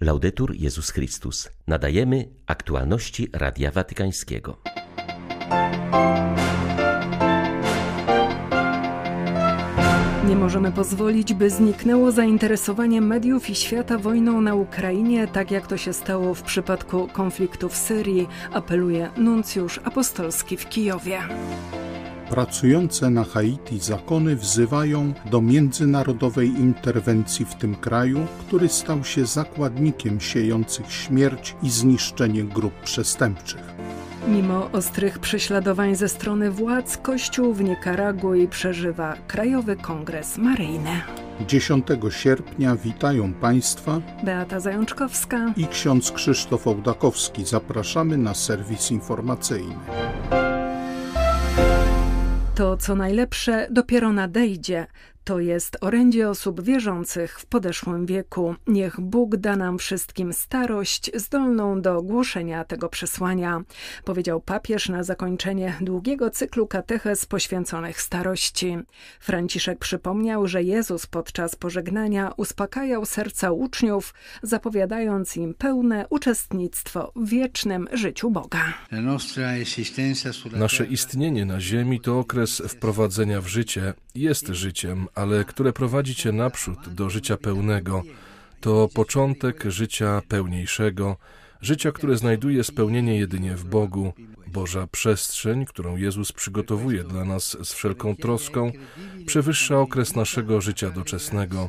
Laudetur Jezus Chrystus. Nadajemy aktualności Radia Watykańskiego. Nie możemy pozwolić, by zniknęło zainteresowanie mediów i świata wojną na Ukrainie, tak jak to się stało w przypadku konfliktu w Syrii, apeluje nuncjusz apostolski w Kijowie. Pracujące na Haiti zakony wzywają do międzynarodowej interwencji w tym kraju, który stał się zakładnikiem siejących śmierć i zniszczenie grup przestępczych. Mimo ostrych prześladowań ze strony władz, Kościół w Nikaragui przeżywa Krajowy Kongres Maryjny. 10 sierpnia witają Państwa Beata Zajączkowska i ksiądz Krzysztof Ołdakowski. Zapraszamy na serwis informacyjny. To, co najlepsze, dopiero nadejdzie. To jest orędzie osób wierzących w podeszłym wieku. Niech Bóg da nam wszystkim starość zdolną do głoszenia tego przesłania, powiedział papież na zakończenie długiego cyklu katechez poświęconych starości. Franciszek przypomniał, że Jezus podczas pożegnania uspokajał serca uczniów, zapowiadając im pełne uczestnictwo w wiecznym życiu Boga. Nasze istnienie na ziemi to okres wprowadzenia w życie, jest życiem, ale które prowadzi cię naprzód do życia pełnego. To początek życia pełniejszego, życia, które znajduje spełnienie jedynie w Bogu. Boża przestrzeń, którą Jezus przygotowuje dla nas z wszelką troską, przewyższa okres naszego życia doczesnego.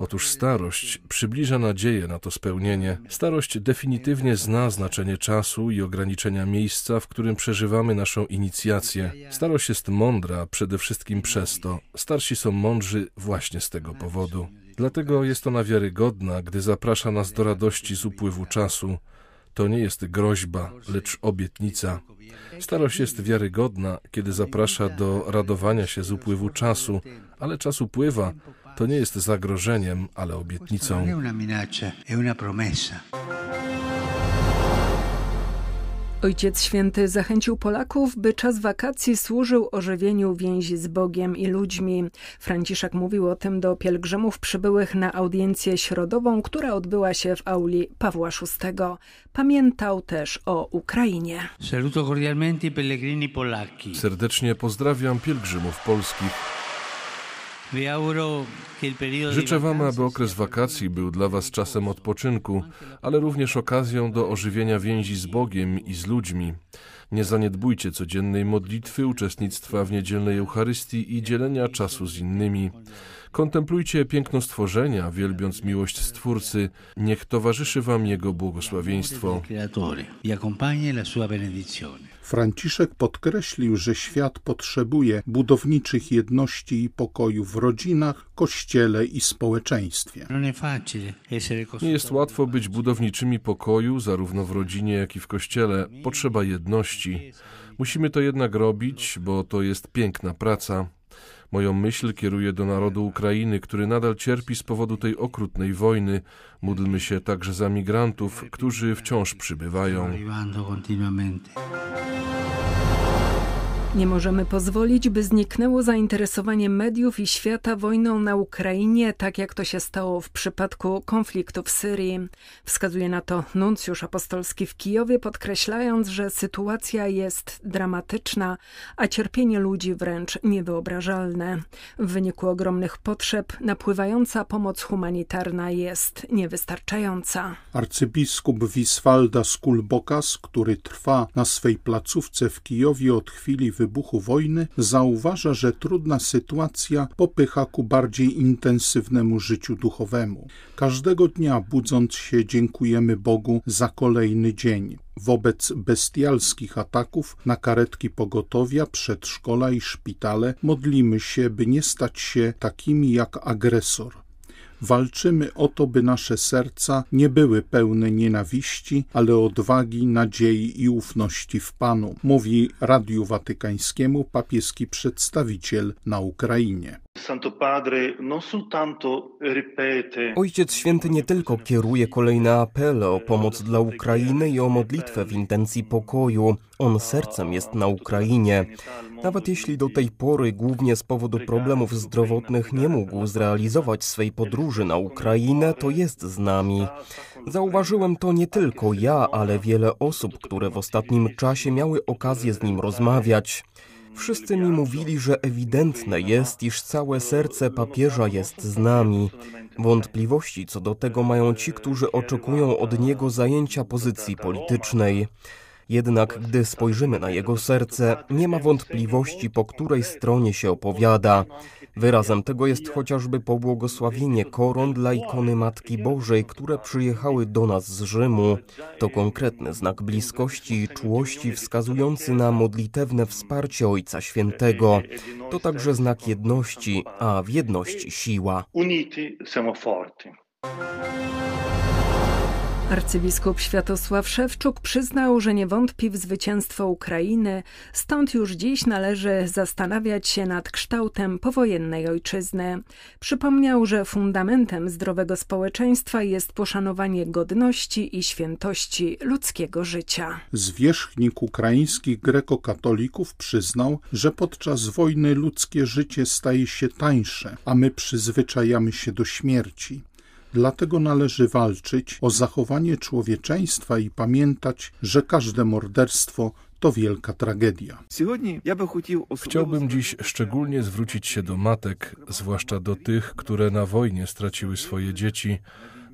Otóż starość przybliża nadzieję na to spełnienie. Starość definitywnie zna znaczenie czasu i ograniczenia miejsca, w którym przeżywamy naszą inicjację. Starość jest mądra przede wszystkim przez to. Starsi są mądrzy właśnie z tego powodu. Dlatego jest ona wiarygodna, gdy zaprasza nas do radości z upływu czasu. To nie jest groźba, lecz obietnica. Starość jest wiarygodna, kiedy zaprasza do radowania się z upływu czasu, ale czas upływa, to nie jest zagrożeniem, ale obietnicą. Ojciec Święty zachęcił Polaków, by czas wakacji służył ożywieniu więzi z Bogiem i ludźmi. Franciszek mówił o tym do pielgrzymów przybyłych na audiencję środową, która odbyła się w auli Pawła VI. Pamiętał też o Ukrainie. Serdecznie pozdrawiam pielgrzymów polskich. Życzę Wam, aby okres wakacji był dla Was czasem odpoczynku, ale również okazją do ożywienia więzi z Bogiem i z ludźmi. Nie zaniedbujcie codziennej modlitwy, uczestnictwa w niedzielnej Eucharystii i dzielenia czasu z innymi. Kontemplujcie piękno stworzenia, wielbiąc miłość Stwórcy. Niech towarzyszy Wam Jego błogosławieństwo. Franciszek podkreślił, że świat potrzebuje budowniczych jedności i pokoju w rodzinach, kościele i społeczeństwie. Nie jest łatwo być budowniczymi pokoju, zarówno w rodzinie, jak i w kościele. Potrzeba jedności. Musimy to jednak robić, bo to jest piękna praca. Moją myśl kieruję do narodu Ukrainy, który nadal cierpi z powodu tej okrutnej wojny. Módlmy się także za migrantów, którzy wciąż przybywają. Nie możemy pozwolić, by zniknęło zainteresowanie mediów i świata wojną na Ukrainie, tak jak to się stało w przypadku konfliktu w Syrii. Wskazuje na to nuncjusz apostolski w Kijowie, podkreślając, że sytuacja jest dramatyczna, a cierpienie ludzi wręcz niewyobrażalne. W wyniku ogromnych potrzeb napływająca pomoc humanitarna jest niewystarczająca. Arcybiskup Wiswalda Skulbokas, który trwa na swej placówce w Kijowie od chwili wybuchu wojny, zauważa, że trudna sytuacja popycha ku bardziej intensywnemu życiu duchowemu. Każdego dnia budząc się dziękujemy Bogu za kolejny dzień. Wobec bestialskich ataków na karetki pogotowia, przedszkola i szpitale modlimy się, by nie stać się takimi jak agresor. Walczymy o to, by nasze serca nie były pełne nienawiści, ale odwagi, nadziei i ufności w Panu, mówi Radiu Watykańskiemu papieski przedstawiciel na Ukrainie. Ojciec Święty nie tylko kieruje kolejne apele o pomoc dla Ukrainy i o modlitwę w intencji pokoju. On sercem jest na Ukrainie. Nawet jeśli do tej pory głównie z powodu problemów zdrowotnych nie mógł zrealizować swej podróży na Ukrainę, to jest z nami. Zauważyłem to nie tylko ja, ale wiele osób, które w ostatnim czasie miały okazję z nim rozmawiać. Wszyscy mi mówili, że ewidentne jest, iż całe serce papieża jest z nami. Wątpliwości co do tego mają ci, którzy oczekują od niego zajęcia pozycji politycznej. Jednak gdy spojrzymy na jego serce, nie ma wątpliwości, po której stronie się opowiada. Wyrazem tego jest chociażby pobłogosławienie koron dla ikony Matki Bożej, które przyjechały do nas z Rzymu. To konkretny znak bliskości i czułości wskazujący na modlitewne wsparcie Ojca Świętego. To także znak jedności, a w jedności siła. Uniti siamo forti. Arcybiskup Światosław Szewczuk przyznał, że nie wątpi w zwycięstwo Ukrainy, stąd już dziś należy zastanawiać się nad kształtem powojennej ojczyzny. Przypomniał, że fundamentem zdrowego społeczeństwa jest poszanowanie godności i świętości ludzkiego życia. Zwierzchnik ukraińskich grekokatolików przyznał, że podczas wojny ludzkie życie staje się tańsze, a my przyzwyczajamy się do śmierci. Dlatego należy walczyć o zachowanie człowieczeństwa i pamiętać, że każde morderstwo to wielka tragedia. Chciałbym dziś szczególnie zwrócić się do matek, zwłaszcza do tych, które na wojnie straciły swoje dzieci,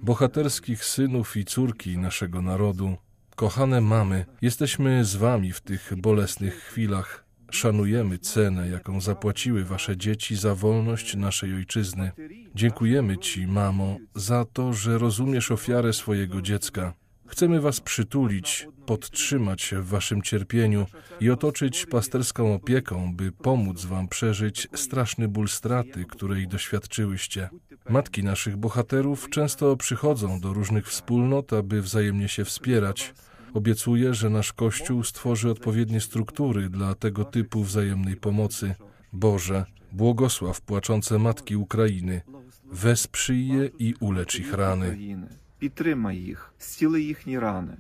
bohaterskich synów i córki naszego narodu. Kochane mamy, jesteśmy z wami w tych bolesnych chwilach. Szanujemy cenę, jaką zapłaciły wasze dzieci za wolność naszej ojczyzny. Dziękujemy ci, mamo, za to, że rozumiesz ofiarę swojego dziecka. Chcemy was przytulić, podtrzymać w waszym cierpieniu i otoczyć pasterską opieką, by pomóc wam przeżyć straszny ból straty, której doświadczyłyście. Matki naszych bohaterów często przychodzą do różnych wspólnot, aby wzajemnie się wspierać. Obiecuję, że nasz Kościół stworzy odpowiednie struktury dla tego typu wzajemnej pomocy. Boże, błogosław płaczące matki Ukrainy, wesprzyj je i ulecz ich rany. Підтримай їх, зціли їхні rany.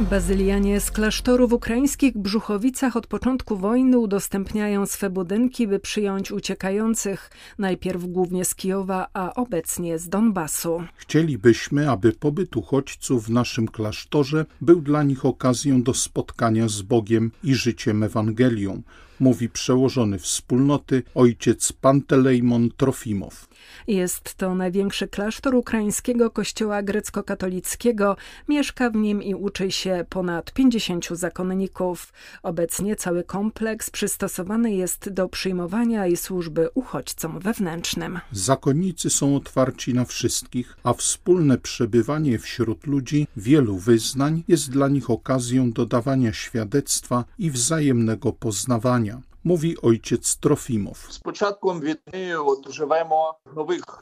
Bazylianie z klasztoru w ukraińskich Brzuchowicach od początku wojny udostępniają swe budynki, by przyjąć uciekających, najpierw głównie z Kijowa, a obecnie z Donbasu. Chcielibyśmy, aby pobyt uchodźców w naszym klasztorze był dla nich okazją do spotkania z Bogiem i życiem Ewangelią, mówi przełożony wspólnoty ojciec Pantelejmon Trofimow. Jest to największy klasztor ukraińskiego kościoła grecko-katolickiego. Mieszka w nim i uczy się ponad 50 zakonników. Obecnie cały kompleks przystosowany jest do przyjmowania i służby uchodźcom wewnętrznym. Zakonnicy są otwarci na wszystkich, a wspólne przebywanie wśród ludzi wielu wyznań jest dla nich okazją dodawania świadectwa i wzajemnego poznawania mówi ojciec Trofimow.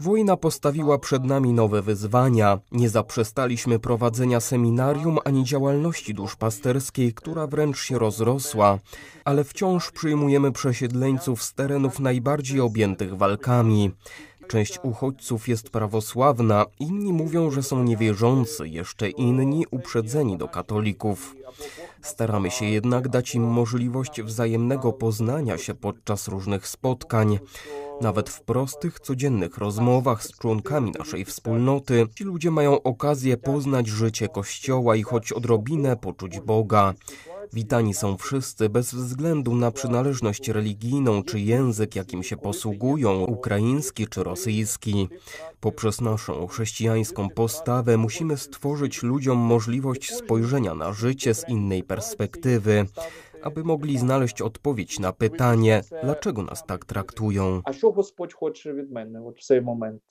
Wojna postawiła przed nami nowe wyzwania. Nie zaprzestaliśmy prowadzenia seminarium ani działalności duszpasterskiej, która wręcz się rozrosła, ale wciąż przyjmujemy przesiedleńców z terenów najbardziej objętych walkami. Część uchodźców jest prawosławna, inni mówią, że są niewierzący, jeszcze inni uprzedzeni do katolików. Staramy się jednak dać im możliwość wzajemnego poznania się podczas różnych spotkań. Nawet w prostych, codziennych rozmowach z członkami naszej wspólnoty ci ludzie mają okazję poznać życie Kościoła i choć odrobinę poczuć Boga. Witani są wszyscy bez względu na przynależność religijną czy język, jakim się posługują, ukraiński czy rosyjski. Poprzez naszą chrześcijańską postawę musimy stworzyć ludziom możliwość spojrzenia na życie z innej perspektywy aby mogli znaleźć odpowiedź na pytanie, dlaczego nas tak traktują. A co Господь хоче від мене от в цей момент?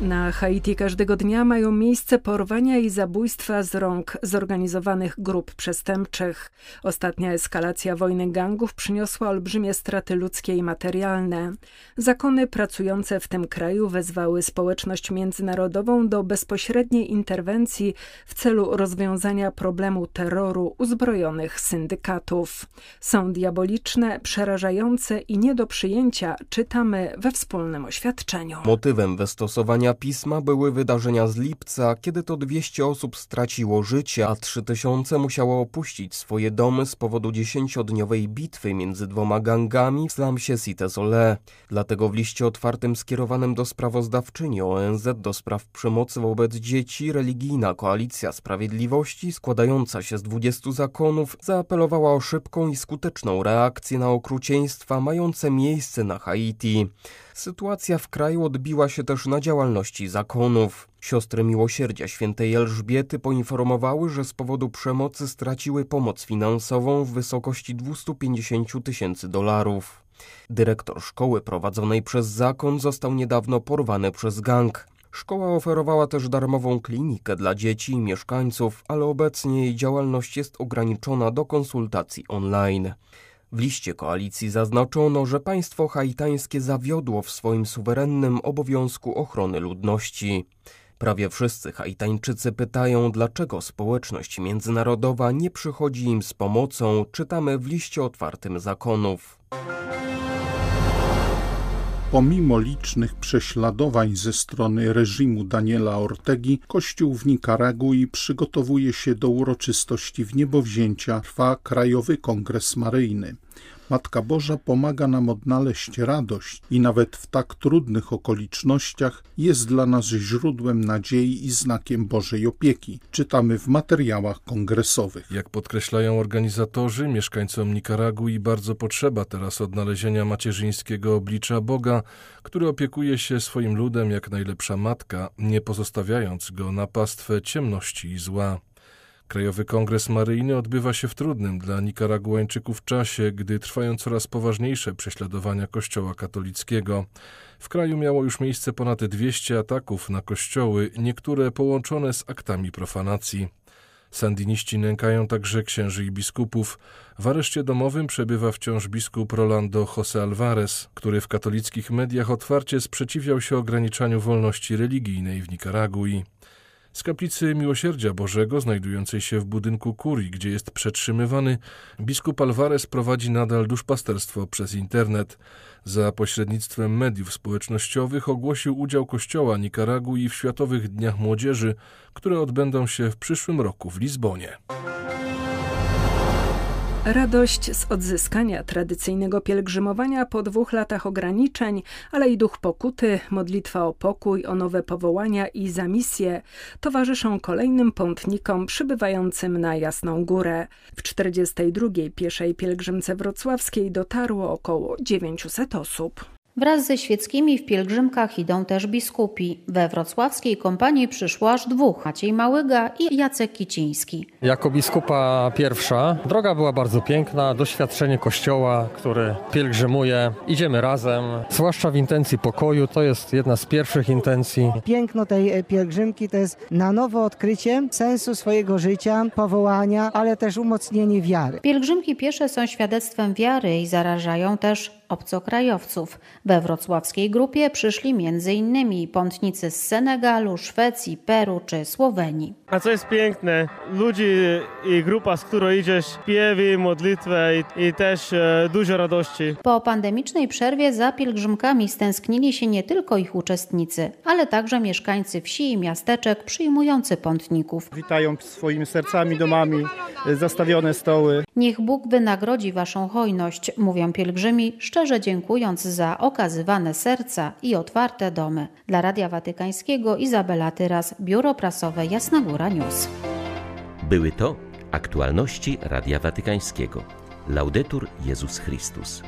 Na Haiti każdego dnia mają miejsce porwania i zabójstwa z rąk zorganizowanych grup przestępczych. Ostatnia eskalacja wojny gangów przyniosła olbrzymie straty ludzkie i materialne. Zakony pracujące w tym kraju wezwały społeczność międzynarodową do bezpośredniej interwencji w celu rozwiązania problemu terroru uzbrojonych syndykatów. Są diaboliczne, przerażające i nie do przyjęcia, czytamy we wspólnym oświadczeniu. Motywem wystosowania czytania pisma były wydarzenia z lipca, kiedy to 200 osób straciło życie, a 3000 musiało opuścić swoje domy z powodu dziesięciodniowej bitwy między dwoma gangami w Slamsie Citezole. Dlatego w liście otwartym skierowanym do sprawozdawczyni ONZ do spraw przemocy wobec dzieci religijna Koalicja Sprawiedliwości składająca się z 20 zakonów zaapelowała o szybką i skuteczną reakcję na okrucieństwa mające miejsce na Haiti. Sytuacja w kraju odbiła się też na działalności zakonów. Siostry Miłosierdzia Świętej Elżbiety poinformowały, że z powodu przemocy straciły pomoc finansową w wysokości 250 tysięcy dolarów. Dyrektor szkoły prowadzonej przez zakon został niedawno porwany przez gang. Szkoła oferowała też darmową klinikę dla dzieci i mieszkańców, ale obecnie jej działalność jest ograniczona do konsultacji online. W liście koalicji zaznaczono, że państwo haitańskie zawiodło w swoim suwerennym obowiązku ochrony ludności. Prawie wszyscy Haitańczycy pytają, dlaczego społeczność międzynarodowa nie przychodzi im z pomocą, czytamy w liście otwartym zakonów. Pomimo licznych prześladowań ze strony reżimu Daniela Ortegi, Kościół w Nikaragui przygotowuje się do uroczystości w niebowzięcia. Trwa Krajowy Kongres Maryjny. Matka Boża pomaga nam odnaleźć radość i nawet w tak trudnych okolicznościach jest dla nas źródłem nadziei i znakiem Bożej opieki. Czytamy w materiałach kongresowych. Jak podkreślają organizatorzy, mieszkańcom Nikaragui bardzo potrzeba teraz odnalezienia macierzyńskiego oblicza Boga, który opiekuje się swoim ludem jak najlepsza matka, nie pozostawiając go na pastwę ciemności i zła. Krajowy Kongres Maryjny odbywa się w trudnym dla Nikaraguańczyków czasie, gdy trwają coraz poważniejsze prześladowania Kościoła katolickiego. W kraju miało już miejsce ponad 200 ataków na kościoły, niektóre połączone z aktami profanacji. Sandiniści nękają także księży i biskupów. W areszcie domowym przebywa wciąż biskup Rolando José Alvarez, który w katolickich mediach otwarcie sprzeciwiał się ograniczaniu wolności religijnej w Nikaragui. Z kaplicy Miłosierdzia Bożego, znajdującej się w budynku kurii, gdzie jest przetrzymywany, biskup Alvarez prowadzi nadal duszpasterstwo przez internet. Za pośrednictwem mediów społecznościowych ogłosił udział Kościoła Nikaragui w Światowych Dniach Młodzieży, które odbędą się w przyszłym roku w Lizbonie. Radość z odzyskania tradycyjnego pielgrzymowania po dwóch latach ograniczeń, ale i duch pokuty, modlitwa o pokój, o nowe powołania i za misję towarzyszą kolejnym pątnikom przybywającym na Jasną Górę. W 42. pieszej pielgrzymce wrocławskiej dotarło około 900 osób. Wraz ze świeckimi w pielgrzymkach idą też biskupi. We wrocławskiej kompanii przyszło aż dwóch, Maciej Małyga i Jacek Kiciński. Jako biskupa pierwsza droga była bardzo piękna, doświadczenie kościoła, który pielgrzymuje. Idziemy razem, zwłaszcza w intencji pokoju, to jest jedna z pierwszych intencji. Piękno tej e, pielgrzymki to jest na nowo odkrycie sensu swojego życia, powołania, ale też umocnienie wiary. Pielgrzymki piesze są świadectwem wiary i zarażają też obcokrajowców. We wrocławskiej grupie przyszli m.in. pątnicy z Senegalu, Szwecji, Peru czy Słowenii. A co jest piękne, ludzi i grupa, z którą idziesz, śpiewy, modlitwę i, i też e, dużo radości. Po pandemicznej przerwie za pielgrzymkami stęsknili się nie tylko ich uczestnicy, ale także mieszkańcy wsi i miasteczek przyjmujący pątników. Witają swoimi sercami, domami, e, zastawione stoły. Niech Bóg wynagrodzi waszą hojność, mówią pielgrzymi, szczerze dziękując za okazywane serca i otwarte domy. Dla Radia Watykańskiego Izabela Tyras, Biuro Prasowe Jasna Góra News. Były to aktualności Radia Watykańskiego. Laudetur Jezus Chrystus.